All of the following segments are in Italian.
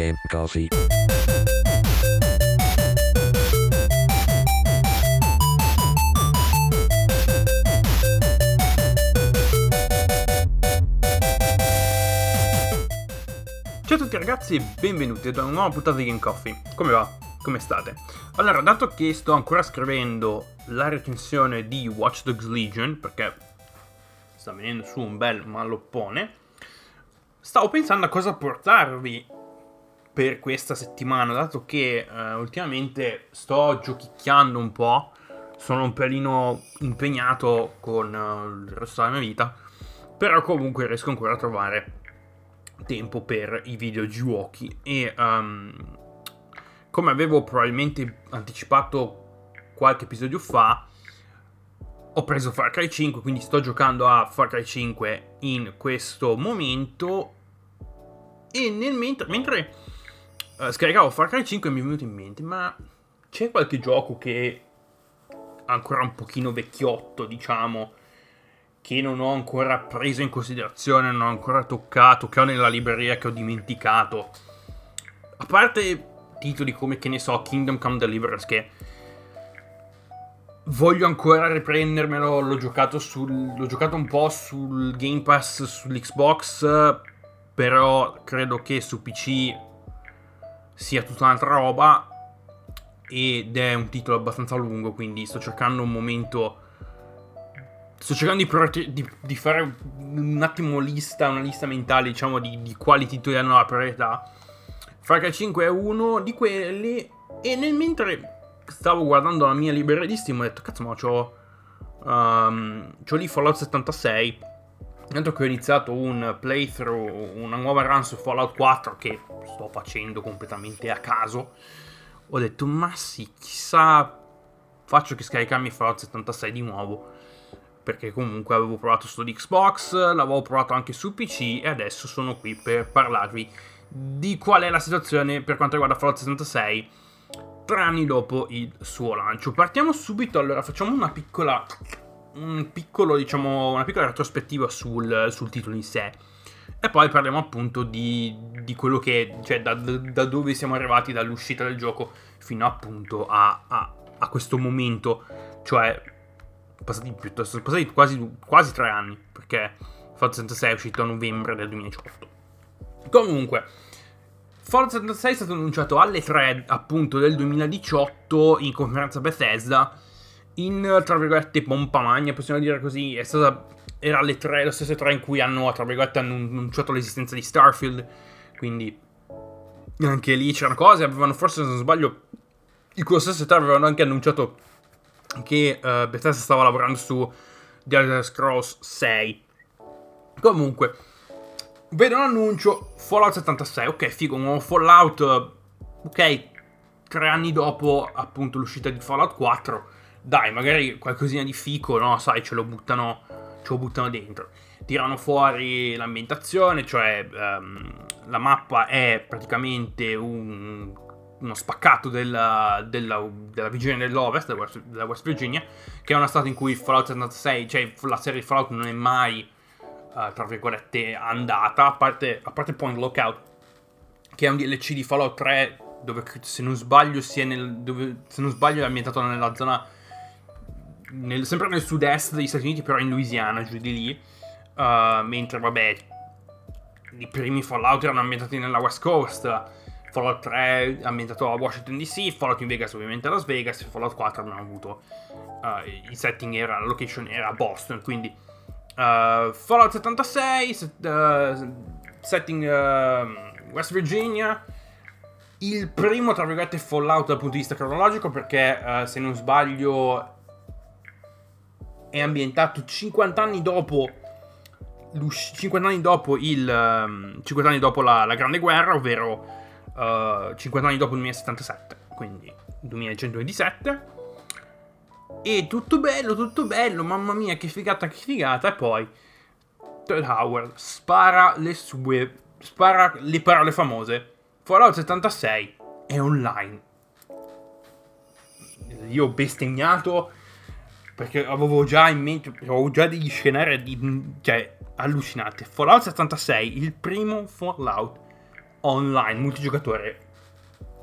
Game Coffee. Ciao a tutti ragazzi e benvenuti ad una nuova puntata di Game Coffee. Come va? Come state? Allora, dato che sto ancora scrivendo la recensione di Watch Dogs Legion, perché sta venendo su un bel malloppone, stavo pensando a cosa portarvi per questa settimana, dato che eh, ultimamente sto giochicchiando un po', sono un pelino impegnato con eh, il resto della mia vita, però comunque riesco ancora a trovare tempo per i videogiochi e um, come avevo probabilmente anticipato qualche episodio fa ho preso Far Cry 5 quindi sto giocando a Far Cry 5 in questo momento e nel mentre, mentre uh, scaricavo Far Cry 5 mi è venuto in mente ma c'è qualche gioco che ancora un pochino vecchiotto diciamo che non ho ancora preso in considerazione, non ho ancora toccato, che ho nella libreria che ho dimenticato. A parte titoli come, che ne so, Kingdom Come Deliverance, che voglio ancora riprendermelo, l'ho giocato, sul, l'ho giocato un po' sul Game Pass, sull'Xbox, però credo che su PC sia tutta un'altra roba ed è un titolo abbastanza lungo, quindi sto cercando un momento sto cercando di, di, di, fare un attimo lista, una lista mentale, diciamo, di, di quali titoli hanno la priorità. Far Cry 5 è uno di quelli. E nel mentre stavo guardando la mia libreria di Steam, ho detto, cazzo, ma c'ho. Um, c'ho lì Fallout 76. Tanto che ho iniziato un playthrough, una nuova run su Fallout 4 che sto facendo completamente a caso. Ho detto, ma sì, chissà, faccio che scaricarmi Fallout 76 di nuovo perché comunque avevo provato sto di Xbox, l'avevo provato anche su PC e adesso sono qui per parlarvi di qual è la situazione per quanto riguarda Fallout 76 tre anni dopo il suo lancio. Partiamo subito, allora facciamo una piccola, un piccolo, diciamo, una piccola retrospettiva sul, sul titolo in sé. E poi parliamo appunto di, di quello che, cioè da, da, dove siamo arrivati dall'uscita del gioco fino appunto a, a, a questo momento, cioè passati passati quasi, quasi tre anni, perché Fallout 76 è uscito a novembre del 2018. Comunque, Fallout 76 è stato annunciato alle 3 appunto del 2018 in conferenza Bethesda, in tra virgolette pompa magna, possiamo dire così, è stata, era alle 3, le stesse 3 in cui hanno tra virgolette annunciato l'esistenza di Starfield, quindi anche lì c'erano cose, avevano forse se non sbaglio, in quello stesso 3 avevano anche annunciato che uh, Bethesda stava lavorando su The Elder Scrolls 6. Comunque, vedo un annuncio Fallout 76. Ok, figo, un nuovo Fallout. Ok, tre anni dopo appunto l'uscita di Fallout 4. Dai, magari qualcosina di fico, no? Sai, ce lo buttano, ce lo buttano dentro. Tirano fuori l'ambientazione, cioè um, la mappa è praticamente un uno spaccato della, della, della Virginia dell'Ovest, della West, della West, Virginia, che è una stato in cui Fallout 76, cioè la serie Fallout non è mai, uh, tra virgolette, andata, a parte, a parte Point Lookout, che è un DLC di Fallout 3, dove se non sbaglio, sia nel, dove, se non sbaglio è ambientato nella zona, nel, sempre nel sud-est degli Stati Uniti, però in Louisiana, giù di lì, uh, mentre vabbè, i primi Fallout erano ambientati nella West Coast, Fallout 3 ambientato a Washington DC, Fallout in Vegas ovviamente a Las Vegas, Fallout 4 abbiamo avuto uh, il setting era, la location era Boston, quindi uh, Fallout 76, set, uh, setting West Virginia, il primo tra virgolette Fallout dal punto di vista cronologico perché se non sbaglio è ambientato 50 anni dopo 50 anni dopo il um, 50 anni dopo la, la Grande Guerra, ovvero uh, eh, 50 anni dopo il 2077, quindi 2127. E tutto bello, tutto bello, mamma mia, che figata, che figata. E poi Todd Howard spara le sue, spara le parole famose. Fallout 76 è online. Io ho bestemmiato perché avevo già in mente, avevo già degli scenari di, cioè, allucinati. Fallout 76, il primo Fallout online, multigiocatore,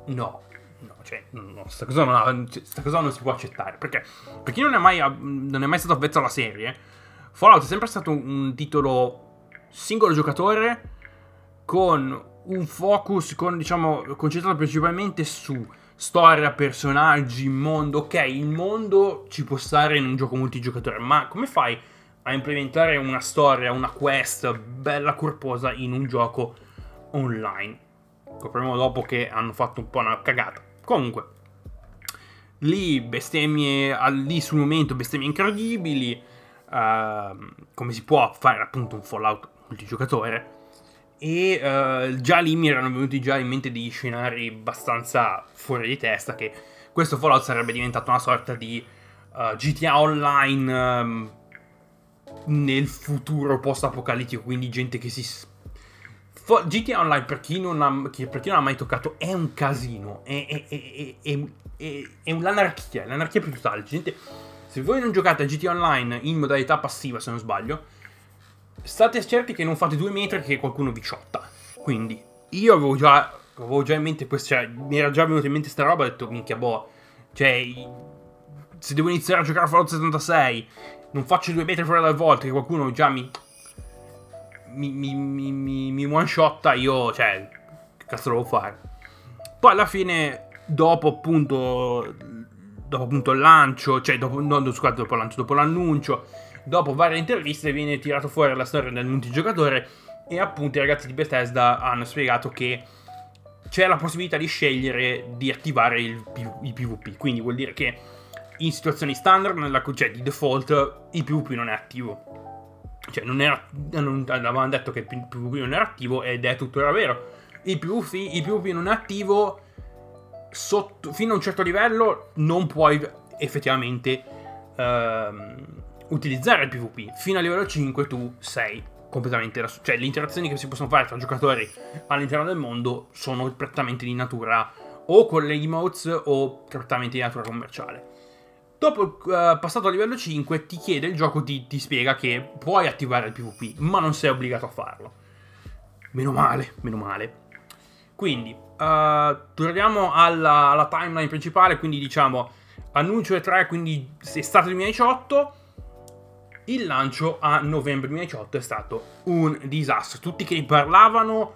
no. No, cioè, no, sta cosa, non, sta cosa non si può accettare. Perché, per chi non è mai, non è mai stato avvezzo alla serie, Fallout è sempre stato un titolo singolo giocatore con un focus, con, diciamo, concentrato principalmente su storia, personaggi, mondo. Ok, il mondo ci può stare in un gioco multigiocatore, ma come fai a implementare una storia, una quest bella corposa in un gioco online? Scopriremo dopo che hanno fatto un po' una cagata. Comunque, lì bestemmie, lì sul momento bestemmie incredibili, uh, come si può fare appunto un Fallout multigiocatore. E uh, già lì mi erano venuti già in mente degli scenari abbastanza fuori di testa che questo Fallout sarebbe diventato una sorta di uh, eh, GTA Online um, nel futuro post-apocalittico, quindi gente che si GTA Online, per chi, non ha, per chi non ha mai toccato, è un casino. È, è, è, è, è un'anarchia, l'anarchia più totale. Gente, se voi non giocate a GTA Online in modalità passiva, se non sbaglio, state certi che non fate due metri che qualcuno vi ciotta. Quindi, io avevo già, avevo già in mente questa, cioè, mi era già venuta in mente sta roba, ho detto, minchia, boh, cioè, se devo iniziare a giocare a Fallout 76, non faccio due metri fuori dal volta che qualcuno già mi mi, mi, mi, mi one shotta, io, cioè, che cazzo devo fare? Poi alla fine, dopo appunto, dopo appunto il lancio, cioè, dopo, no, scusate, dopo il lancio, dopo l'annuncio, dopo varie interviste, viene tirato fuori la storia del multigiocatore e appunto i ragazzi di Bethesda hanno spiegato che c'è la possibilità di scegliere di attivare il, il PvP, quindi vuol dire che in situazioni standard, nella, cioè di default, il PvP non è attivo cioè, non era, non, avevano detto che il PvP non era attivo ed è tuttora vero. Il PvP, il PvP non è attivo sotto, fino a un certo livello non puoi effettivamente ehm, utilizzare il PvP. Fino a livello 5 tu sei completamente da Cioè, le interazioni che si possono fare tra giocatori all'interno del mondo sono prettamente di natura o con le emotes o prettamente di natura commerciale. Dopo uh, passato a livello 5 ti chiede il gioco, ti, ti spiega che puoi attivare il PvP, ma non sei obbligato a farlo. Meno male, meno male. Quindi, uh, torniamo alla, alla, timeline principale, quindi diciamo annuncio E3, quindi estate 2018. Il lancio a novembre 2018 è stato un disastro. Tutti che ne parlavano,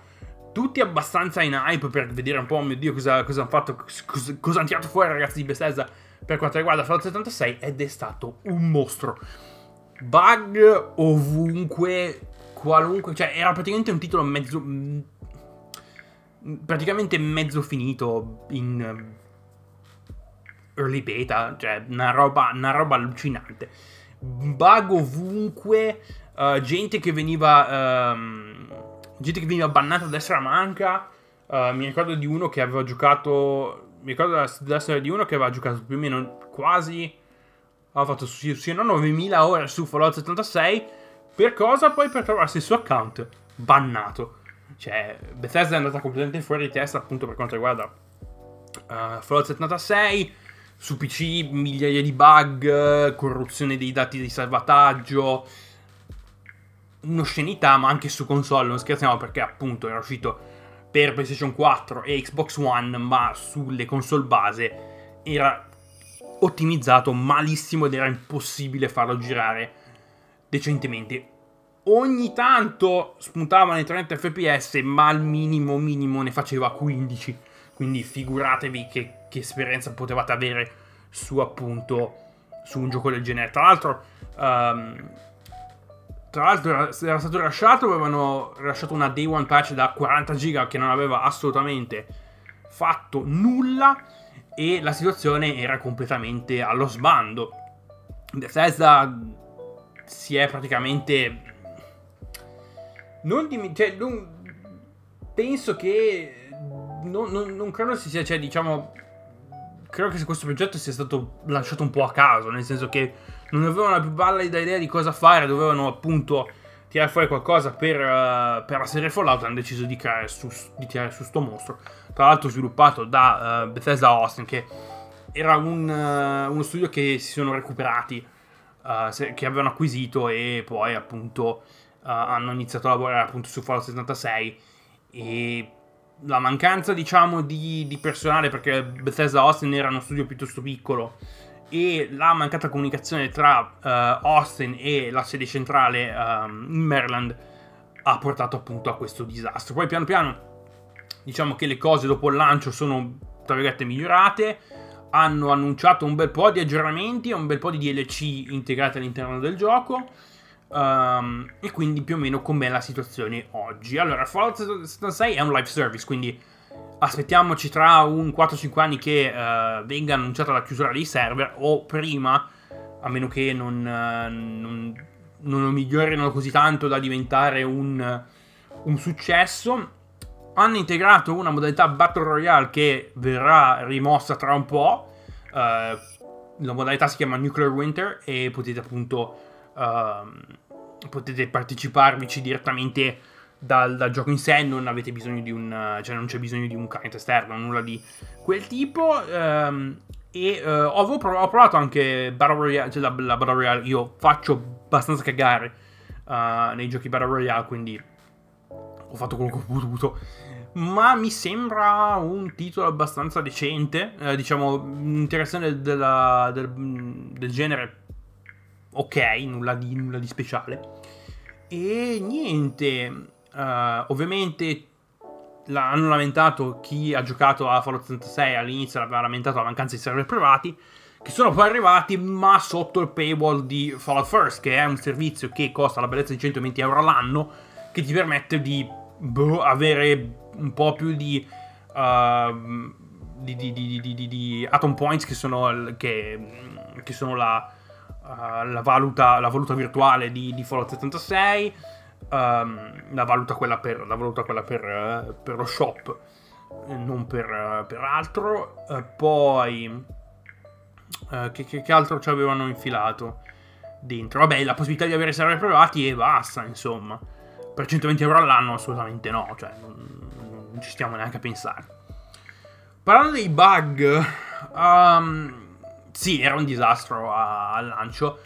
tutti abbastanza in hype per vedere un po', oh mio Dio, cosa, cosa hanno fatto, cosa, cosa hanno tirato fuori ragazzi di Bethesda per quanto riguarda Fallout 76 ed è stato un mostro. Bug ovunque, qualunque, cioè era praticamente un titolo mezzo... Praticamente mezzo finito in early beta, cioè una roba, una roba allucinante. Bug ovunque, uh, gente che veniva... Um, gente che veniva bannata a destra manca. Uh, mi ricordo di uno che aveva giocato mi ricordo della, storia di uno che aveva giocato più o meno quasi. Aveva fatto sì, sì, no, 9000 ore su Fallout 76. Per cosa? Poi per trovarsi il suo account bannato. Cioè, Bethesda è andata completamente fuori di testa appunto per quanto riguarda uh, Fallout 76. Su PC migliaia di bug, corruzione dei dati di salvataggio. Un'oscenità, ma anche su console, non scherziamo perché appunto era uscito per PlayStation 4 e Xbox One, ma sulle console base era ottimizzato malissimo ed era impossibile farlo girare decentemente. Ogni tanto spuntava nei 30 fps, ma al minimo minimo ne faceva 15. Quindi figuratevi che, che esperienza potevate avere su appunto su un gioco del genere. Tra l'altro, um, tra l'altro era, era stato rilasciato, avevano rilasciato una day one patch da 40 giga che non aveva assolutamente fatto nulla e la situazione era completamente allo sbando. Bethesda si è praticamente... Non, dim- cioè, non penso che... Non, non, non credo si sia, cioè, diciamo... Credo che questo progetto sia stato lanciato un po' a caso, nel senso che non avevano la più pallida idea di cosa fare, dovevano appunto tirare fuori qualcosa per, uh, per la serie Fallout, hanno deciso di, su, di, tirare su sto mostro. Tra l'altro sviluppato da uh, Bethesda Austin, che era un, uh, uno studio che si sono recuperati, se, che avevano acquisito e poi appunto hanno iniziato a lavorare appunto su Fallout 76 e la mancanza, diciamo, di, di, personale, perché Bethesda Austin era uno studio piuttosto piccolo, e la mancata comunicazione tra uh, Austin e la sede centrale um, in Maryland ha portato appunto a questo disastro. Poi piano piano diciamo che le cose dopo il lancio sono tra virgolette migliorate. Hanno annunciato un bel po' di aggiornamenti un bel po' di DLC integrati all'interno del gioco. Um, e quindi più o meno com'è la situazione oggi. Allora, Fallout 76 è un live service, quindi aspettiamoci tra un 4-5 anni che uh, venga annunciata la chiusura dei server o prima, a meno che non, uh, non, non lo migliorino così tanto da diventare un, un successo. Hanno integrato una modalità Battle Royale che verrà rimossa tra un po'. Uh, la modalità si chiama Nuclear Winter e potete appunto uh, potete parteciparvici direttamente dal, dal, gioco in sé. Non avete bisogno di un cioè non c'è bisogno di un client esterno, nulla di quel tipo. Um, e uh, ho, ho, provato anche Battle Royale, cioè la, la Battle Royale. Io faccio abbastanza cagare uh, nei giochi Battle Royale, quindi ho fatto quello che ho potuto. Ma mi sembra un titolo abbastanza decente, eh, diciamo, interessante della, del, del, genere. Ok, nulla di, nulla di speciale. E niente, uh, ovviamente hanno lamentato chi ha giocato a Fallout 76 all'inizio, aveva lamentato la mancanza di server privati che sono poi arrivati ma sotto il paywall di Fallout First, che è un servizio che costa la bellezza di 120 euro all'anno, che ti permette di boh, avere un po' più di, uh, di, di, di, atom points che sono, che, che sono la, uh, la, valuta, la, valuta, virtuale di, Fallout 76, um, ehm, la valuta quella per, la valuta quella per, uh, per lo shop, non per, per altro. poi che, che, che, altro ci avevano infilato dentro? Vabbè, la possibilità di avere server privati e basta, insomma. Per 120 euro all'anno assolutamente no, cioè non, non ci stiamo neanche a pensare. Parlando dei bug, um, sì, era un disastro al lancio.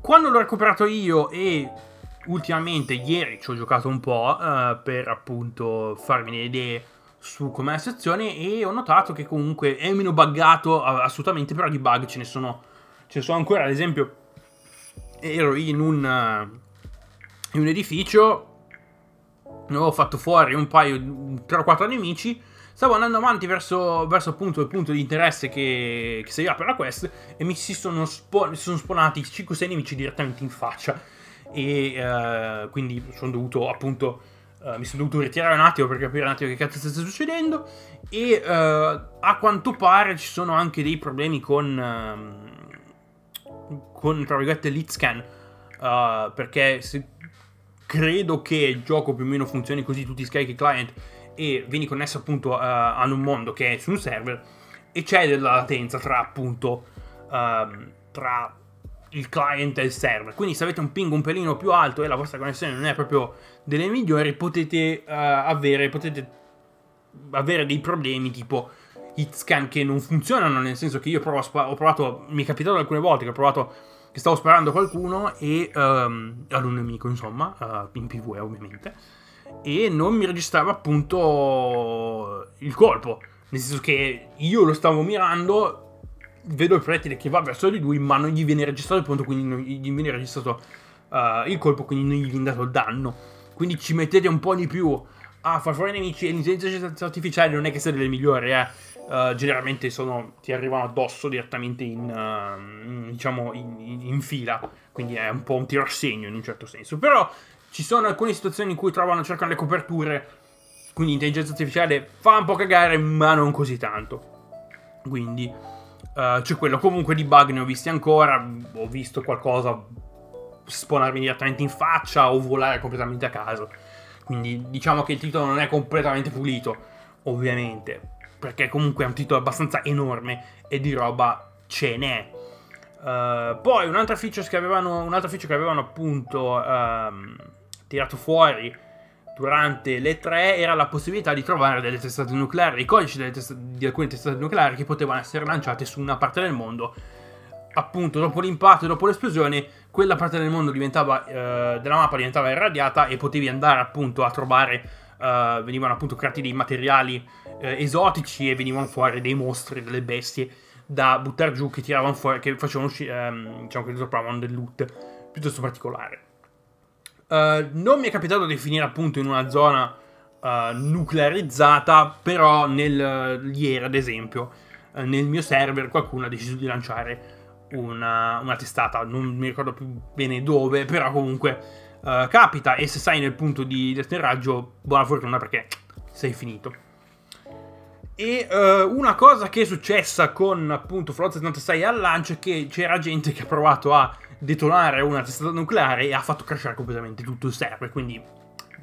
Quando l'ho recuperato io e ultimamente ieri ci ho giocato un po' uh, per appunto farmi le idee su com'è la situazione e ho notato che comunque è meno buggato assolutamente, però di bug ce ne sono, ce ne sono ancora, ad esempio ero in un, in un edificio, avevo fatto fuori un paio, 3 o 4 nemici, stavo andando avanti verso, verso appunto il punto di interesse che, che serviva per la quest e mi si sono, spo- mi sono spawnati 5-6 nemici direttamente in faccia e uh, quindi sono dovuto appunto Uh, mi sono dovuto ritirare un attimo per capire un attimo che cazzo sta succedendo. E uh, a quanto pare ci sono anche dei problemi con, uh, con tra virgolette, lead scan. perché se, credo che il gioco più o meno funzioni così: tu ti scarichi client e vieni connesso appunto a un mondo che è su un server. E c'è della latenza tra appunto. Um, tra il client e il server. Quindi se avete un ping un pelino più alto e la vostra connessione non è proprio delle migliori, potete, uh, avere, potete avere dei problemi tipo hit scan che non funzionano, nel senso che io provo ho provato, mi è capitato alcune volte che ho provato che stavo sparando a qualcuno e um, ad un nemico, insomma, uh, in PvE ovviamente, e non mi registrava appunto il colpo. Nel senso che io lo stavo mirando, vedo il proiettile che va verso di lui, ma non gli viene registrato il quindi non gli viene registrato uh, il colpo, quindi non gli viene dato il danno. Quindi ci mettete un po' di più a far fuori i nemici e l'intelligenza artificiale non è che sia delle migliori, eh. Uh, generalmente sono, ti arrivano addosso direttamente in, uh, diciamo in, in, in, fila, quindi è un po' un tiro a segno in un certo senso. Però ci sono alcune situazioni in cui trovano, cercano le coperture, quindi l'intelligenza artificiale fa un po' cagare, ma non così tanto. Quindi Uh, c'è quello. Comunque di bug ne ho visti ancora. Ho visto qualcosa spawnarmi direttamente in faccia o volare completamente a caso. Quindi diciamo che il titolo non è completamente pulito, ovviamente. Perché comunque è un titolo abbastanza enorme e di roba ce n'è. Uh, poi un'altra feature che avevano, un'altra feature che avevano appunto um, tirato fuori durante le tre era la possibilità di trovare delle testate nucleari, i codici test- di alcune testate nucleari che potevano essere lanciate su una parte del mondo. Appunto, dopo l'impatto e dopo l'esplosione, quella parte del mondo diventava, eh, della mappa diventava irradiata e potevi andare appunto a trovare uh, venivano appunto creati dei materiali uh, esotici e venivano fuori dei mostri, delle bestie da buttare giù che tiravano fuori, che facevano uscire, um, diciamo che risolvavano del loot piuttosto particolare. Uh, non mi è capitato di finire appunto in una zona uh, nuclearizzata, però nel, ieri ad esempio uh, nel mio server qualcuno ha deciso di lanciare una, una, testata, non mi ricordo più bene dove, però comunque capita e se sei nel punto di atterraggio buona fortuna perché sei finito. E una cosa che è successa con appunto Fallout 76 al lancio è che c'era gente che ha provato a detonare una testata nucleare e ha fatto crashare completamente tutto il server. Quindi,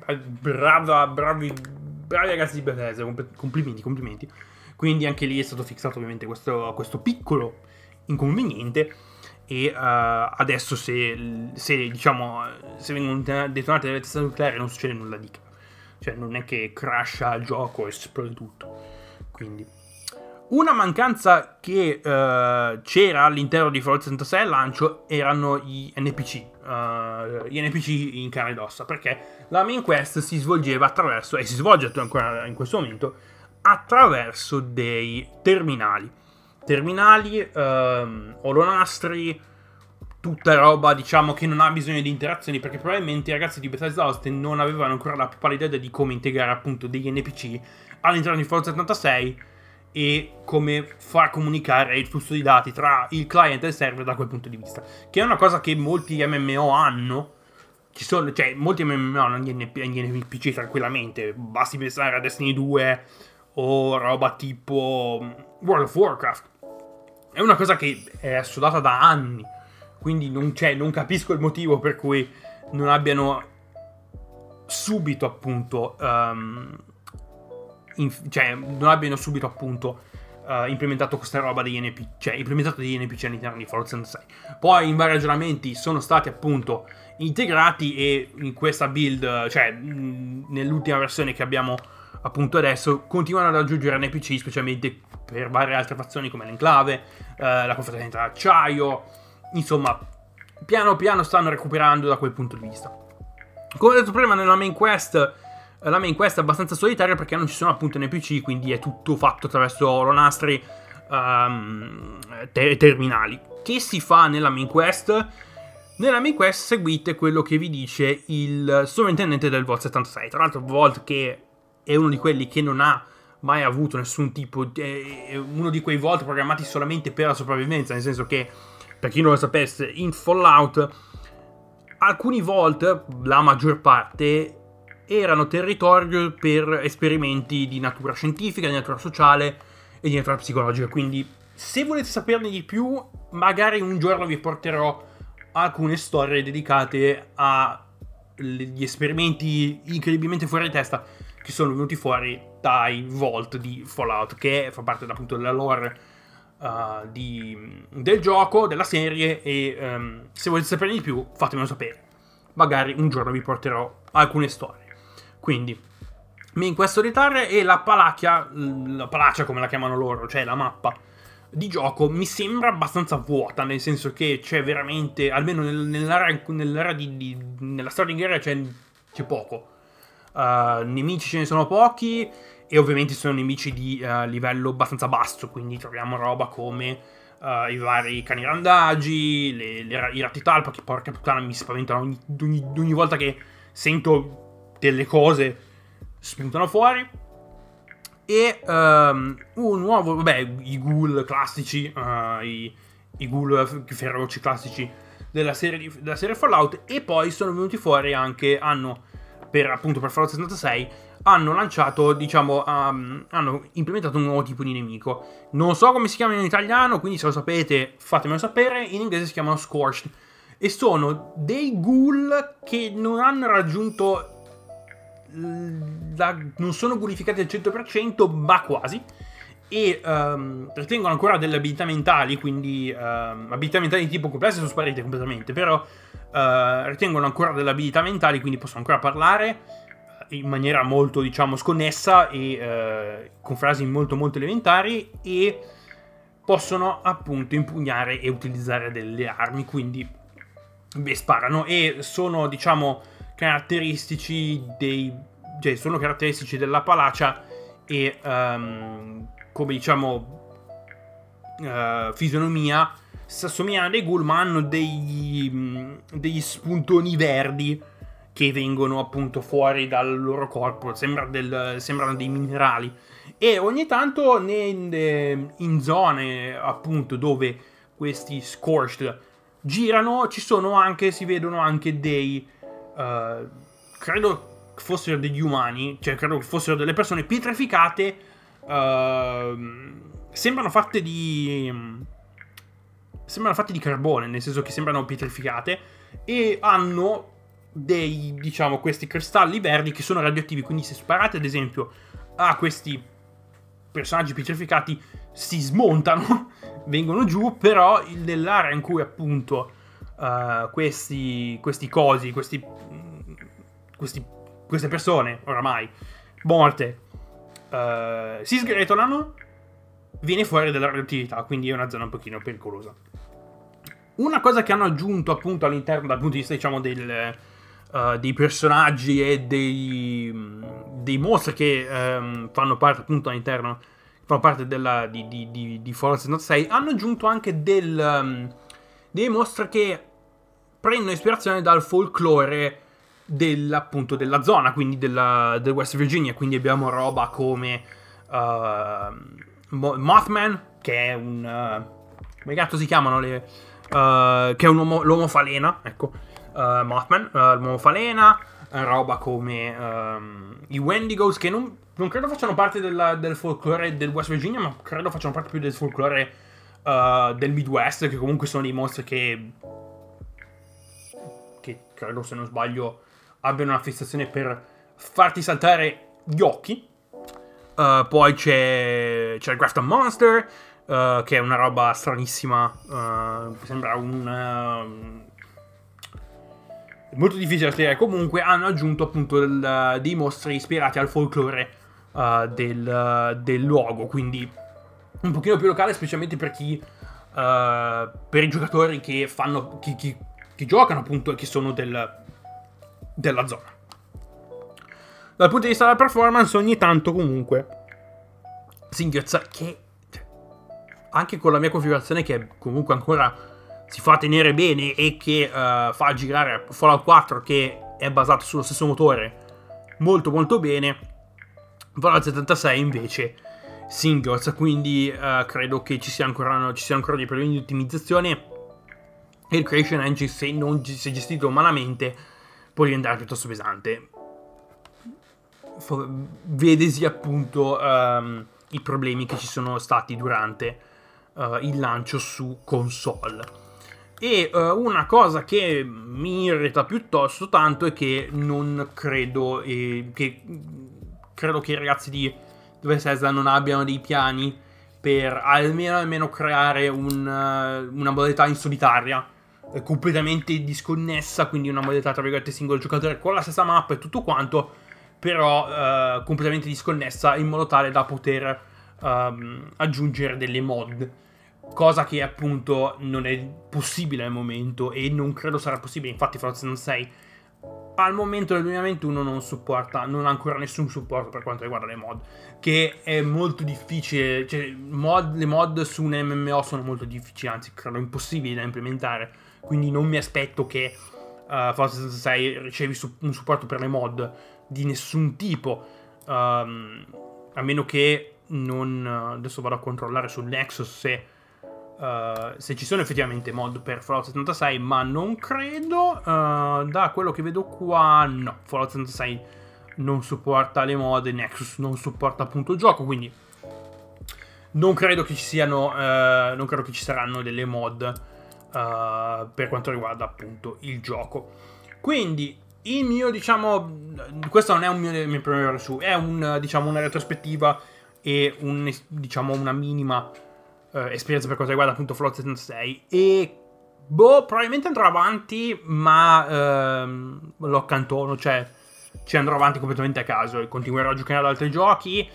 eh, brava, bravi, bravi ragazzi di Bethesda, complimenti, complimenti. Quindi anche lì è stato fissato ovviamente questo, questo piccolo inconveniente. E uh, adesso se, se, diciamo se vengono detonate delle testate nucleari non succede nulla di che. Cioè non è che crasha il gioco e esplode tutto. Quindi una mancanza che uh, c'era all'interno di Fallout 76 al lancio erano gli NPC, uh, eh, gli NPC in carne ed ossa, perché la main quest si svolgeva attraverso, e si svolge ancora in questo momento, attraverso dei terminali. Terminali, um, olonastri, tutta roba diciamo che non ha bisogno di interazioni perché probabilmente i ragazzi di Bethesda Austin non avevano ancora la pallida idea di come integrare appunto degli NPC all'interno di Fallout 76 e come far comunicare il flusso di dati tra il client e il server da quel punto di vista. Che è una cosa che molti MMO hanno. Ci sono, cioè, molti MMO hanno gli, NP, gli NPC tranquillamente. Basti pensare a Destiny 2 o roba tipo World of Warcraft. È una cosa che è assodata da anni. Quindi non, non capisco il motivo per cui non abbiano subito appunto um, in, cioè, non abbiano subito appunto uh, implementato questa roba degli NPC, cioè implementato degli NPC all'interno di Fallout 76. Poi in vari ragionamenti sono stati appunto integrati e in questa build, cioè nell'ultima versione che abbiamo appunto adesso, continuano ad aggiungere NPC, specialmente per varie altre fazioni come l'Enclave, uh, la confraternita d'acciaio, insomma, piano piano stanno recuperando da quel punto di vista. Come detto prima, nella main quest la main quest è abbastanza solitaria perché non ci sono appunto NPC, quindi è tutto fatto attraverso oronastri um, te- terminali. Che si fa nella main quest? Nella main quest seguite quello che vi dice il sovrintendente del Vault 76. Tra l'altro, Vault che è uno di quelli che non ha mai avuto nessun tipo di, è uno di quei Vault programmati solamente per la sopravvivenza, nel senso che per chi non lo sapesse, in Fallout alcuni Vault, la maggior parte erano territorio per esperimenti di natura scientifica, di natura sociale e di natura psicologica. Quindi, se volete saperne di più, magari un giorno vi porterò alcune storie dedicate agli esperimenti incredibilmente fuori di testa che sono venuti fuori dai Vault di Fallout, che fa parte appunto della lore uh, di, del gioco, della serie. E um, se volete saperne di più, fatemelo sapere. Magari un giorno vi porterò alcune storie. Quindi, in questo solitaria e la palacchia, la palaccia come la chiamano loro, cioè la mappa di gioco, mi sembra abbastanza vuota, nel senso che c'è veramente, almeno nell'area, nell'area di, di, nella storia di guerra c'è, c'è poco. Uh, nemici ce ne sono pochi e ovviamente sono nemici di uh, livello abbastanza basso, quindi troviamo roba come uh, i vari cani randagi, le, le, i ratti talpa che porca puttana mi spaventano ogni, ogni, ogni volta che sento delle cose spuntano fuori. E um, un nuovo, vabbè, i ghoul classici, uh, i, i ghoul feroci classici della serie, della serie Fallout. E poi sono venuti fuori anche, hanno, per appunto per Fallout 76, hanno lanciato, diciamo, um, hanno implementato un nuovo tipo di nemico. Non so come si chiama in italiano, quindi se lo sapete fatemelo sapere. In inglese si chiamano Scorched. E sono dei ghoul che non hanno raggiunto la, non sono bonificati al 100%, ma quasi. E um, ritengono ancora delle abilità mentali, quindi um, abilità mentali di tipo complesse sono sparite completamente, però uh, ritengono ancora delle abilità mentali, quindi possono ancora parlare eh, in maniera molto, diciamo, sconnessa e uh, con frasi molto, molto elementari e possono appunto impugnare e utilizzare delle armi, quindi beh, sparano e sono, diciamo, caratteristici dei cioè, sono caratteristici della palacia e um, come diciamo uh, fisionomia si assomigliano a dei ghoul ma hanno degli, mm, degli spuntoni verdi che vengono appunto fuori dal loro corpo, Sembra del, sembrano dei minerali. E ogni tanto ne, in zone appunto dove questi scorched girano ci sono anche, si vedono anche dei, uh, credo fossero degli umani, cioè credo che fossero delle persone pietrificate, uh, sembrano fatte di... sembrano fatte di carbone, nel senso che sembrano pietrificate e hanno dei, diciamo, questi cristalli verdi che sono radioattivi, quindi se sparate ad esempio a questi personaggi pietrificati si smontano, vengono giù, però nell'area in cui appunto uh, questi, questi cosi, questi, questi, queste persone oramai morte uh, si sgretolano, viene fuori della radioattività, quindi è una zona un pochino pericolosa. Una cosa che hanno aggiunto appunto all'interno dal punto di vista diciamo del uh, dei personaggi e dei, dei mostri che um, fanno parte appunto all'interno, fanno parte della, di, di, di, di Fallout 76, hanno aggiunto anche del, um, dei mostri che prendono ispirazione dal folklore appunto della zona, quindi della, del West Virginia, quindi abbiamo roba come uh, Mothman, che è un... Uh, come cazzo si chiamano le... Uh, che è un uomo, l'uomo falena, ecco. Uh, Mothman, l'uomo falena, roba come um, i Wendigos che non, non credo facciano parte della, del folklore del West Virginia, ma credo facciano parte più del folklore del Midwest, che comunque sono dei mostri che, che credo se non sbaglio abbiano una fissazione per farti saltare gli occhi. Uh, poi c'è, c'è il Grafton Monster, uh, che è una roba stranissima. Uh, sembra un, molto difficile da spiegare. Comunque hanno aggiunto appunto del, dei mostri ispirati al folklore del, del, luogo, quindi un pochino più locale, specialmente per chi, per i giocatori che fanno, chi, chi, chi giocano appunto e che sono del, della zona. Dal punto di vista della performance, ogni tanto comunque si inghiozza che cioè, anche con la mia configurazione che comunque ancora si fa tenere bene e che uh, fa girare Fallout 4 che è basato sullo stesso motore molto molto bene Fallout 76 invece singles quindi uh, credo che ci, sia ancora, ci siano ancora dei problemi di ottimizzazione il creation engine se non è gestito malamente può diventare piuttosto pesante. Vedesi appunto um, i problemi che ci sono stati durante uh, il lancio su console. E uh, una cosa che mi irrita piuttosto tanto è che non credo eh, che credo che i ragazzi di Bethesda non abbiano dei piani per almeno, almeno creare un, uh, una modalità in solitaria. eh, completamente disconnessa, quindi una modalità tra virgolette singolo giocatore con la stessa mappa e tutto quanto, però uh, completamente disconnessa in modo tale da poter uh, aggiungere delle mod cosa che appunto non è possibile al momento e non credo sarà possibile. Infatti, Fallout 6 al momento del 2021 non supporta, non ha ancora nessun supporto per quanto riguarda le mod, che è molto difficile, cioè mod, le mod su un MMO sono molto difficili, anzi credo impossibili da implementare, quindi non mi aspetto che uh, Fallout 66 ricevi su, un supporto per le mod di nessun tipo, um, a meno che non, adesso vado a controllare sul Nexus se Uh, se ci sono effettivamente mod per Fallout 76, ma non credo. Uh, da quello che vedo qua, no. Fallout 76 non supporta le mod, Nexus non supporta appunto il gioco, quindi non credo che ci siano, uh, non credo che ci saranno delle mod per quanto riguarda appunto il gioco. Quindi il mio, diciamo, questo non è un mio, mio primo review, è un, diciamo, una retrospettiva e un, diciamo, una minima uh, esperienza per quanto riguarda appunto Fallout 76 e boh, probabilmente andrò avanti, ma uh, lo accantono, cioè ci andrò avanti completamente a caso e continuerò a giocare ad altri giochi.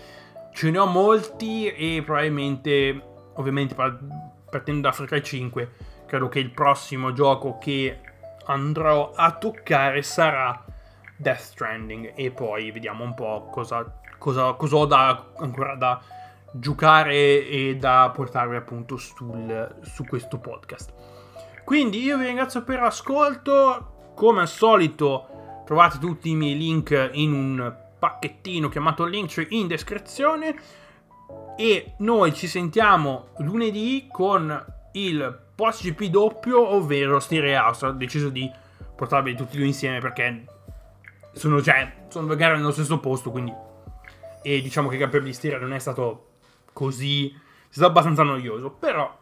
Ce ne ho molti e probabilmente, ovviamente partendo da Far Cry 5, credo che il prossimo gioco che andrò a toccare sarà Death Stranding. E poi vediamo un po' cosa, cosa, cosa ho da, ancora da giocare e da portarvi appunto sul, su questo podcast. Quindi io vi ringrazio per l'ascolto, come al solito trovate tutti i miei link in un pacchettino chiamato Linktree in descrizione. E noi ci sentiamo lunedì con il post GP doppio, ovvero Styria House. Ho deciso di portarvi tutti e due insieme perché sono, cioè, sono due gare nello stesso posto, quindi... E diciamo che il Gran di Styria non è stato così... è stato abbastanza noioso, però...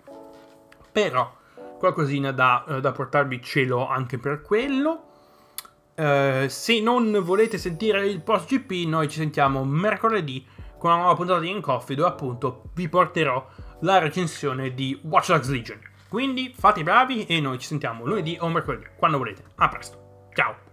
Però qualcosina da, uh, da portarvi cielo anche per quello. Uh, se non volete sentire il post GP, noi ci sentiamo mercoledì con una nuova puntata di In Coffee dove appunto vi porterò la recensione di Watch Dogs Legion. Quindi fate i bravi e noi ci sentiamo lunedì o mercoledì, quando volete. A presto. Ciao.